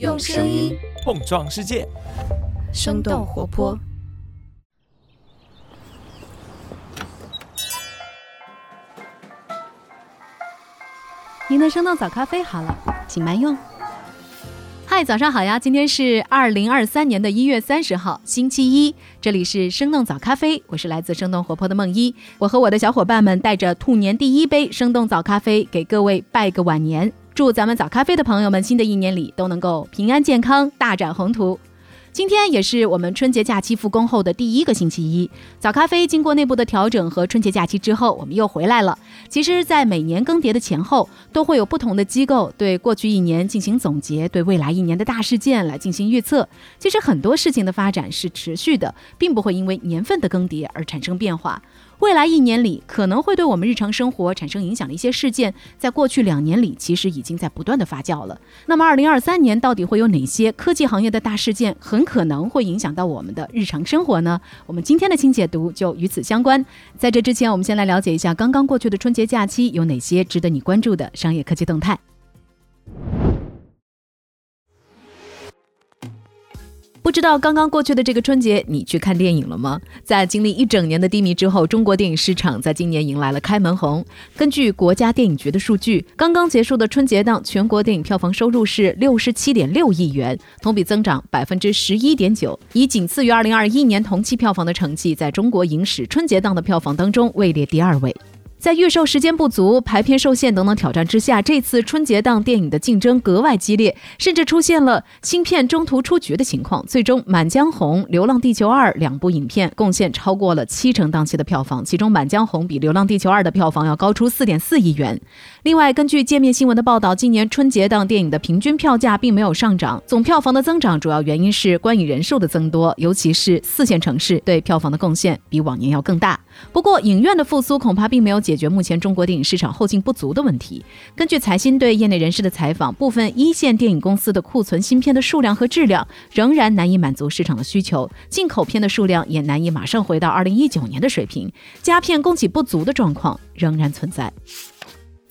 用声音碰撞世界，生动活泼。您的生动早咖啡好了，请慢用。嗨，早上好呀！今天是二零二三年的一月三十号，星期一。这里是生动早咖啡，我是来自生动活泼的梦一。我和我的小伙伴们带着兔年第一杯生动早咖啡，给各位拜个晚年。祝咱们早咖啡的朋友们，新的一年里都能够平安健康，大展宏图。今天也是我们春节假期复工后的第一个星期一，早咖啡经过内部的调整和春节假期之后，我们又回来了。其实，在每年更迭的前后，都会有不同的机构对过去一年进行总结，对未来一年的大事件来进行预测。其实很多事情的发展是持续的，并不会因为年份的更迭而产生变化。未来一年里可能会对我们日常生活产生影响的一些事件，在过去两年里其实已经在不断的发酵了。那么，二零二三年到底会有哪些科技行业的大事件，很可能会影响到我们的日常生活呢？我们今天的清解读就与此相关。在这之前，我们先来了解一下刚刚过去的春节假期有哪些值得你关注的商业科技动态。不知道刚刚过去的这个春节，你去看电影了吗？在经历一整年的低迷之后，中国电影市场在今年迎来了开门红。根据国家电影局的数据，刚刚结束的春节档全国电影票房收入是六十七点六亿元，同比增长百分之十一点九，以仅次于二零二一年同期票房的成绩，在中国影史春节档的票房当中位列第二位。在预售时间不足、排片受限等等挑战之下，这次春节档电影的竞争格外激烈，甚至出现了新片中途出局的情况。最终，《满江红》《流浪地球二》两部影片贡献超过了七成档期的票房，其中《满江红》比《流浪地球二》的票房要高出四点四亿元。另外，根据界面新闻的报道，今年春节档电影的平均票价并没有上涨，总票房的增长主要原因是观影人数的增多，尤其是四线城市对票房的贡献比往年要更大。不过，影院的复苏恐怕并没有解解决目前中国电影市场后劲不足的问题。根据财新对业内人士的采访，部分一线电影公司的库存新片的数量和质量仍然难以满足市场的需求，进口片的数量也难以马上回到二零一九年的水平，佳片供给不足的状况仍然存在。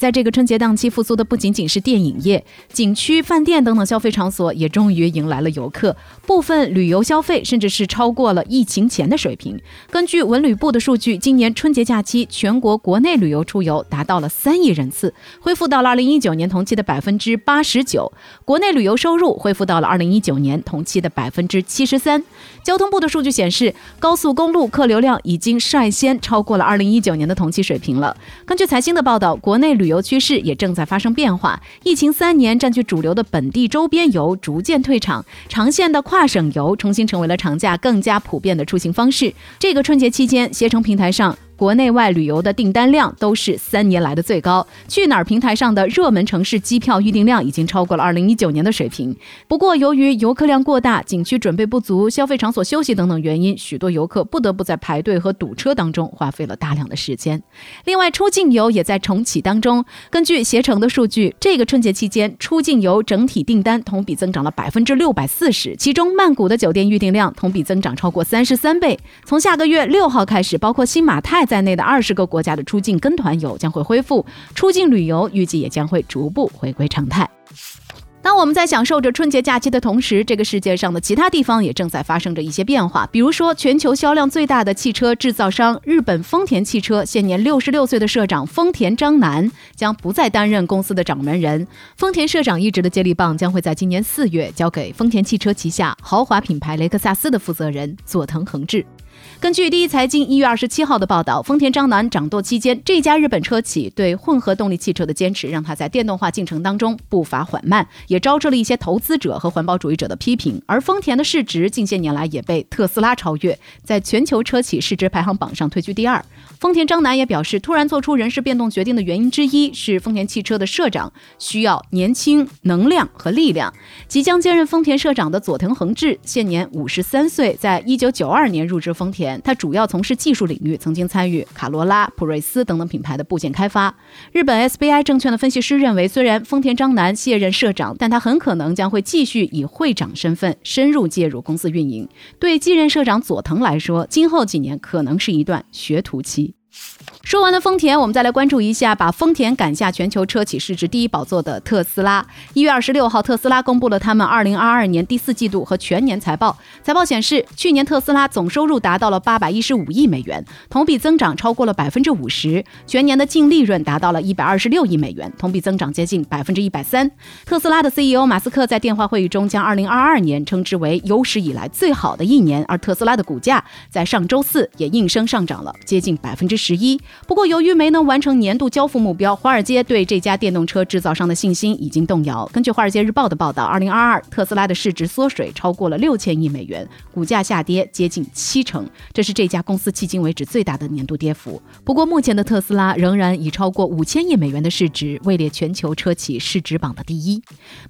在这个春节档期复苏的不仅仅是电影业，景区、饭店等等消费场所也终于迎来了游客，部分旅游消费甚至是超过了疫情前的水平。根据文旅部的数据，今年春节假期全国国内旅游出游达到了三亿人次，恢复到了二零一九年同期的百分之八十九；国内旅游收入恢复到了二零一九年同期的百分之七十三。交通部的数据显示，高速公路客流量已经率先超过了二零一九年的同期水平了。根据财新的报道，国内旅游游趋势也正在发生变化。疫情三年，占据主流的本地周边游逐渐退场，长线的跨省游重新成为了长假更加普遍的出行方式。这个春节期间，携程平台上。国内外旅游的订单量都是三年来的最高。去哪儿平台上的热门城市机票预订量已经超过了二零一九年的水平。不过，由于游客量过大、景区准备不足、消费场所休息等等原因，许多游客不得不在排队和堵车当中花费了大量的时间。另外，出境游也在重启当中。根据携程的数据，这个春节期间出境游整体订单同比增长了百分之六百四十，其中曼谷的酒店预订量同比增长超过三十三倍。从下个月六号开始，包括新马泰。在内的二十个国家的出境跟团游将会恢复，出境旅游预计也将会逐步回归常态。当我们在享受着春节假期的同时，这个世界上的其他地方也正在发生着一些变化。比如说，全球销量最大的汽车制造商日本丰田汽车，现年六十六岁的社长丰田章男将不再担任公司的掌门人，丰田社长一职的接力棒将会在今年四月交给丰田汽车旗下豪华品牌雷克萨斯的负责人佐藤恒志。根据第一财经一月二十七号的报道，丰田章男掌舵期间，这家日本车企对混合动力汽车的坚持，让他在电动化进程当中步伐缓慢，也招致了一些投资者和环保主义者的批评。而丰田的市值近些年来也被特斯拉超越，在全球车企市值排行榜上退居第二。丰田章男也表示，突然做出人事变动决定的原因之一是丰田汽车的社长需要年轻、能量和力量。即将接任丰田社长的佐藤恒志，现年五十三岁，在一九九二年入职丰田。他主要从事技术领域，曾经参与卡罗拉、普锐斯等等品牌的部件开发。日本 SBI 证券的分析师认为，虽然丰田章男卸任社长，但他很可能将会继续以会长身份深入介入公司运营。对继任社长佐藤来说，今后几年可能是一段学徒期。说完了丰田，我们再来关注一下把丰田赶下全球车企市值第一宝座的特斯拉。一月二十六号，特斯拉公布了他们二零二二年第四季度和全年财报。财报显示，去年特斯拉总收入达到了八百一十五亿美元，同比增长超过了百分之五十；全年的净利润达到了一百二十六亿美元，同比增长接近百分之一百三。特斯拉的 CEO 马斯克在电话会议中将二零二二年称之为有史以来最好的一年，而特斯拉的股价在上周四也应声上涨了接近百分之十十一。不过，由于没能完成年度交付目标，华尔街对这家电动车制造商的信心已经动摇。根据《华尔街日报》的报道，2022特斯拉的市值缩水超过了六千亿美元，股价下跌接近七成，这是这家公司迄今为止最大的年度跌幅。不过，目前的特斯拉仍然以超过五千亿美元的市值位列全球车企市值榜的第一。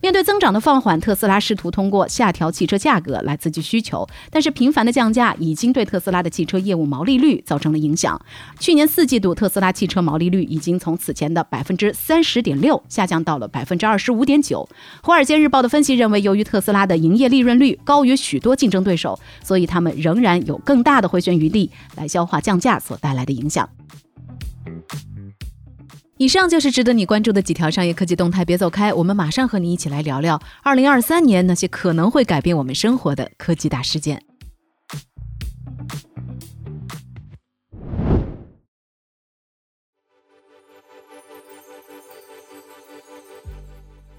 面对增长的放缓，特斯拉试图通过下调汽车价格来刺激需求，但是频繁的降价已经对特斯拉的汽车业务毛利率造成了影响。去年四季度，特斯拉汽车毛利率已经从此前的百分之三十点六下降到了百分之二十五点九。华尔街日报的分析认为，由于特斯拉的营业利润率高于许多竞争对手，所以他们仍然有更大的回旋余地来消化降价所带来的影响。以上就是值得你关注的几条商业科技动态，别走开，我们马上和你一起来聊聊二零二三年那些可能会改变我们生活的科技大事件。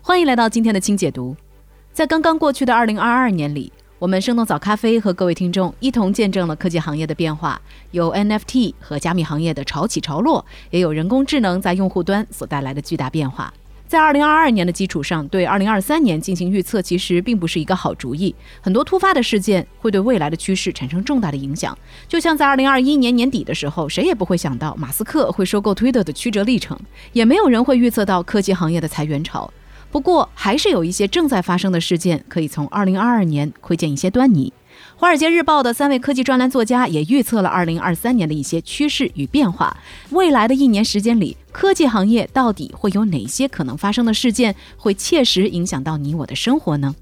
欢迎来到今天的轻解读。在刚刚过去的二零二二年里，我们生动早咖啡和各位听众一同见证了科技行业的变化，有 NFT 和加密行业的潮起潮落，也有人工智能在用户端所带来的巨大变化。在二零二二年的基础上，对二零二三年进行预测，其实并不是一个好主意。很多突发的事件会对未来的趋势产生重大的影响。就像在二零二一年年底的时候，谁也不会想到马斯克会收购 Twitter 的曲折历程，也没有人会预测到科技行业的裁员潮。不过，还是有一些正在发生的事件可以从2022年窥见一些端倪。《华尔街日报》的三位科技专栏作家也预测了2023年的一些趋势与变化。未来的一年时间里，科技行业到底会有哪些可能发生的事件，会切实影响到你我的生活呢？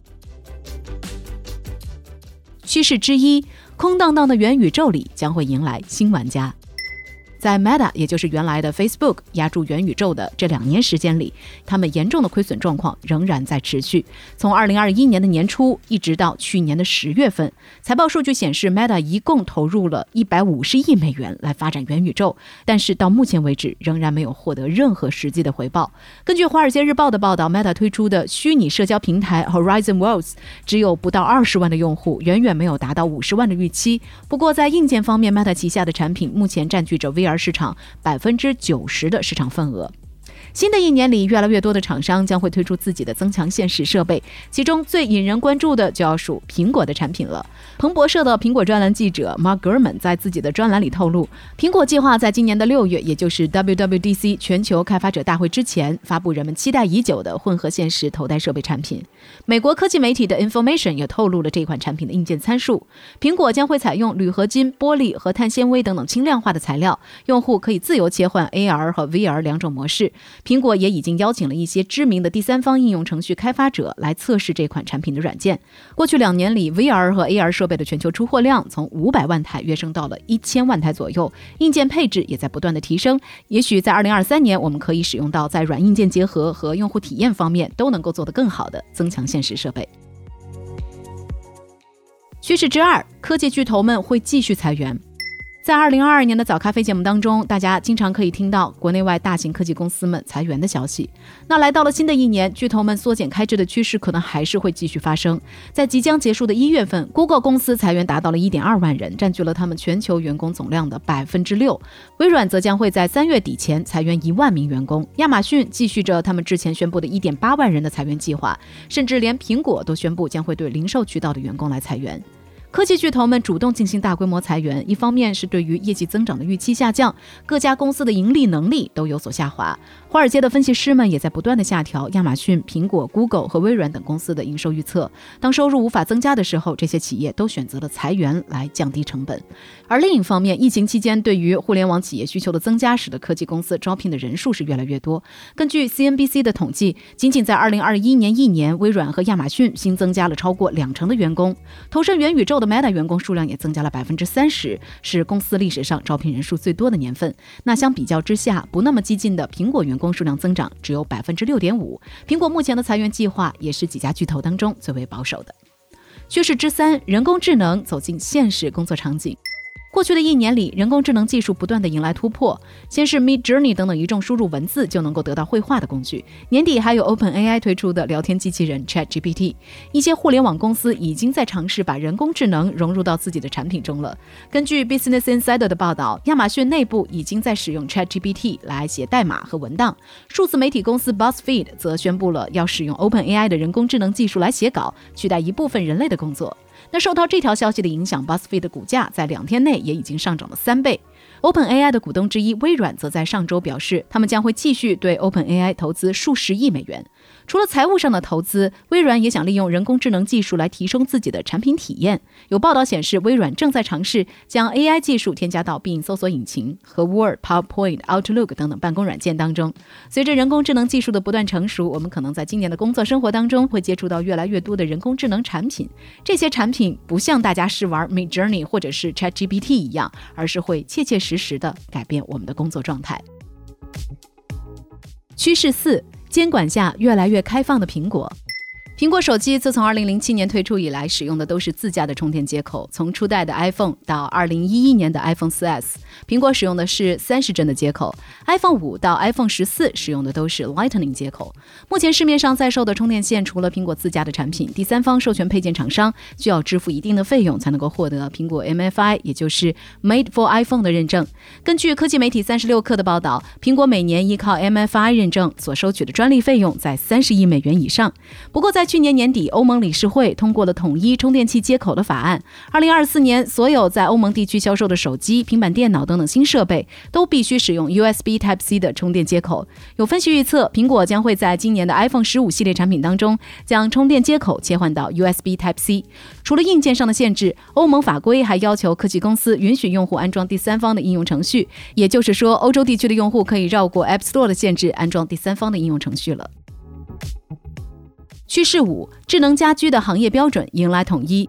趋势之一：空荡荡的元宇宙里将会迎来新玩家。在 Meta，也就是原来的 Facebook 压住元宇宙的这两年时间里，他们严重的亏损状况仍然在持续。从2021年的年初一直到去年的十月份，财报数据显示，Meta 一共投入了一百五十亿美元来发展元宇宙，但是到目前为止仍然没有获得任何实际的回报。根据《华尔街日报》的报道，Meta 推出的虚拟社交平台 Horizon Worlds 只有不到二十万的用户，远远没有达到五十万的预期。不过在硬件方面，Meta 旗下的产品目前占据着 VR。而市场百分之九十的市场份额。新的一年里，越来越多的厂商将会推出自己的增强现实设备，其中最引人关注的就要数苹果的产品了。彭博社的苹果专栏记者 Mark Gurman 在自己的专栏里透露，苹果计划在今年的六月，也就是 WWDC 全球开发者大会之前，发布人们期待已久的混合现实头戴设备产品。美国科技媒体的 Information 也透露了这款产品的硬件参数。苹果将会采用铝合金、玻璃和碳纤维等等轻量化的材料，用户可以自由切换 AR 和 VR 两种模式。苹果也已经邀请了一些知名的第三方应用程序开发者来测试这款产品的软件。过去两年里，VR 和 AR 设备的全球出货量从五百万台跃升到了一千万台左右，硬件配置也在不断的提升。也许在二零二三年，我们可以使用到在软硬件结合和用户体验方面都能够做得更好的增强现实设备。趋势之二，科技巨头们会继续裁员。在二零二二年的早咖啡节目当中，大家经常可以听到国内外大型科技公司们裁员的消息。那来到了新的一年，巨头们缩减开支的趋势可能还是会继续发生。在即将结束的一月份，Google 公司裁员达到了一点二万人，占据了他们全球员工总量的百分之六。微软则将会在三月底前裁员一万名员工。亚马逊继续着他们之前宣布的一点八万人的裁员计划，甚至连苹果都宣布将会对零售渠道的员工来裁员。科技巨头们主动进行大规模裁员，一方面是对于业绩增长的预期下降，各家公司的盈利能力都有所下滑。华尔街的分析师们也在不断的下调亚马逊、苹果、Google 和微软等公司的营收预测。当收入无法增加的时候，这些企业都选择了裁员来降低成本。而另一方面，疫情期间对于互联网企业需求的增加，使得科技公司招聘的人数是越来越多。根据 CNBC 的统计，仅仅在2021年一年，微软和亚马逊新增加了超过两成的员工。投身元宇宙。的 Meta 员工数量也增加了百分之三十，是公司历史上招聘人数最多的年份。那相比较之下，不那么激进的苹果员工数量增长只有百分之六点五。苹果目前的裁员计划也是几家巨头当中最为保守的。趋势之三，人工智能走进现实工作场景。过去的一年里，人工智能技术不断的迎来突破。先是 Mid Journey 等等一众输入文字就能够得到绘画的工具，年底还有 Open AI 推出的聊天机器人 Chat GPT。一些互联网公司已经在尝试把人工智能融入到自己的产品中了。根据 Business Insider 的报道，亚马逊内部已经在使用 Chat GPT 来写代码和文档。数字媒体公司 BuzzFeed 则宣布了要使用 Open AI 的人工智能技术来写稿，取代一部分人类的工作。那受到这条消息的影响，BuzzFeed 的股价在两天内也已经上涨了三倍。OpenAI 的股东之一微软则在上周表示，他们将会继续对 OpenAI 投资数十亿美元。除了财务上的投资，微软也想利用人工智能技术来提升自己的产品体验。有报道显示，微软正在尝试将 AI 技术添加到 Bing 搜索引擎和 Word、PowerPoint、Outlook 等等办公软件当中。随着人工智能技术的不断成熟，我们可能在今年的工作生活当中会接触到越来越多的人工智能产品。这些产品不像大家试玩 Mid Journey 或者是 ChatGPT 一样，而是会切切实实时的改变我们的工作状态。趋势四。监管下越来越开放的苹果。苹果手机自从2007年推出以来，使用的都是自家的充电接口。从初代的 iPhone 到2011年的 iPhone 4S，苹果使用的是三十帧的接口；iPhone 5到 iPhone 14使用的都是 Lightning 接口。目前市面上在售的充电线，除了苹果自家的产品，第三方授权配件厂商需要支付一定的费用，才能够获得苹果 MFI，也就是 Made for iPhone 的认证。根据科技媒体三十六氪的报道，苹果每年依靠 MFI 认证所收取的专利费用在三十亿美元以上。不过在去年年底，欧盟理事会通过了统一充电器接口的法案。二零二四年，所有在欧盟地区销售的手机、平板电脑等等新设备都必须使用 USB Type C 的充电接口。有分析预测，苹果将会在今年的 iPhone 十五系列产品当中将充电接口切换到 USB Type C。除了硬件上的限制，欧盟法规还要求科技公司允许用户安装第三方的应用程序。也就是说，欧洲地区的用户可以绕过 App Store 的限制，安装第三方的应用程序了。趋势五：智能家居的行业标准迎来统一。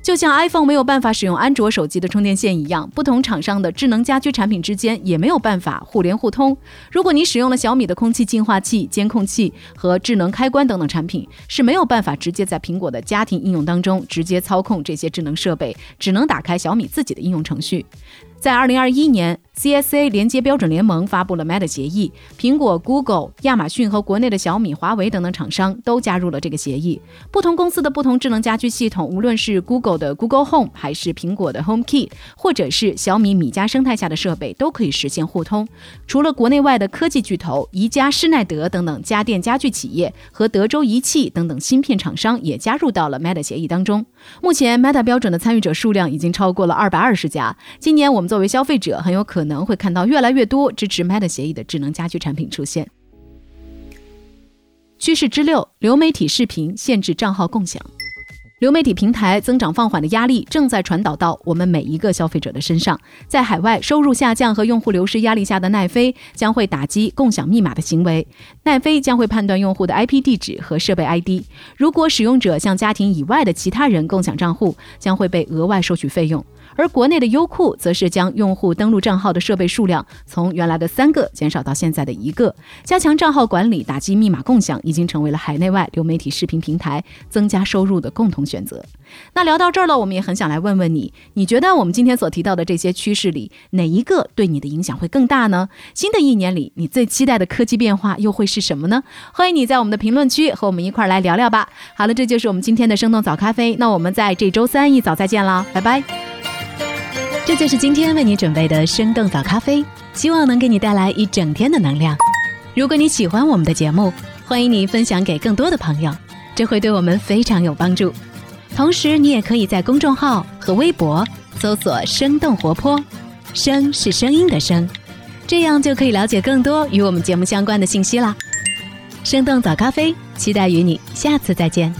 就像 iPhone 没有办法使用安卓手机的充电线一样，不同厂商的智能家居产品之间也没有办法互联互通。如果你使用了小米的空气净化器、监控器和智能开关等等产品，是没有办法直接在苹果的家庭应用当中直接操控这些智能设备，只能打开小米自己的应用程序。在二零二一年，CSA 连接标准联盟发布了 Meta 协议，苹果、Google、亚马逊和国内的小米、华为等等厂商都加入了这个协议。不同公司的不同智能家居系统，无论是 Google 的 Google Home，还是苹果的 Home Key，或者是小米米家生态下的设备，都可以实现互通。除了国内外的科技巨头宜家、施耐德等等家电家具企业和德州仪器等等芯片厂商也加入到了 Meta 协议当中。目前 Meta 标准的参与者数量已经超过了二百二十家。今年我们作为消费者，很有可可能会看到越来越多支持 Meta 协议的智能家居产品出现。趋势之六：流媒体视频限制账号共享。流媒体平台增长放缓的压力正在传导到我们每一个消费者的身上。在海外收入下降和用户流失压力下的奈飞将会打击共享密码的行为。奈飞将会判断用户的 IP 地址和设备 ID。如果使用者向家庭以外的其他人共享账户，将会被额外收取费用。而国内的优酷则是将用户登录账号的设备数量从原来的三个减少到现在的一个，加强账号管理，打击密码共享，已经成为了海内外流媒体视频平台增加收入的共同选择。那聊到这儿了，我们也很想来问问你，你觉得我们今天所提到的这些趋势里，哪一个对你的影响会更大呢？新的一年里，你最期待的科技变化又会是什么呢？欢迎你在我们的评论区和我们一块儿来聊聊吧。好了，这就是我们今天的生动早咖啡，那我们在这周三一早再见了，拜拜。这就是今天为你准备的生动早咖啡，希望能给你带来一整天的能量。如果你喜欢我们的节目，欢迎你分享给更多的朋友，这会对我们非常有帮助。同时，你也可以在公众号和微博搜索“生动活泼”，声是声音的声，这样就可以了解更多与我们节目相关的信息啦。生动早咖啡，期待与你下次再见。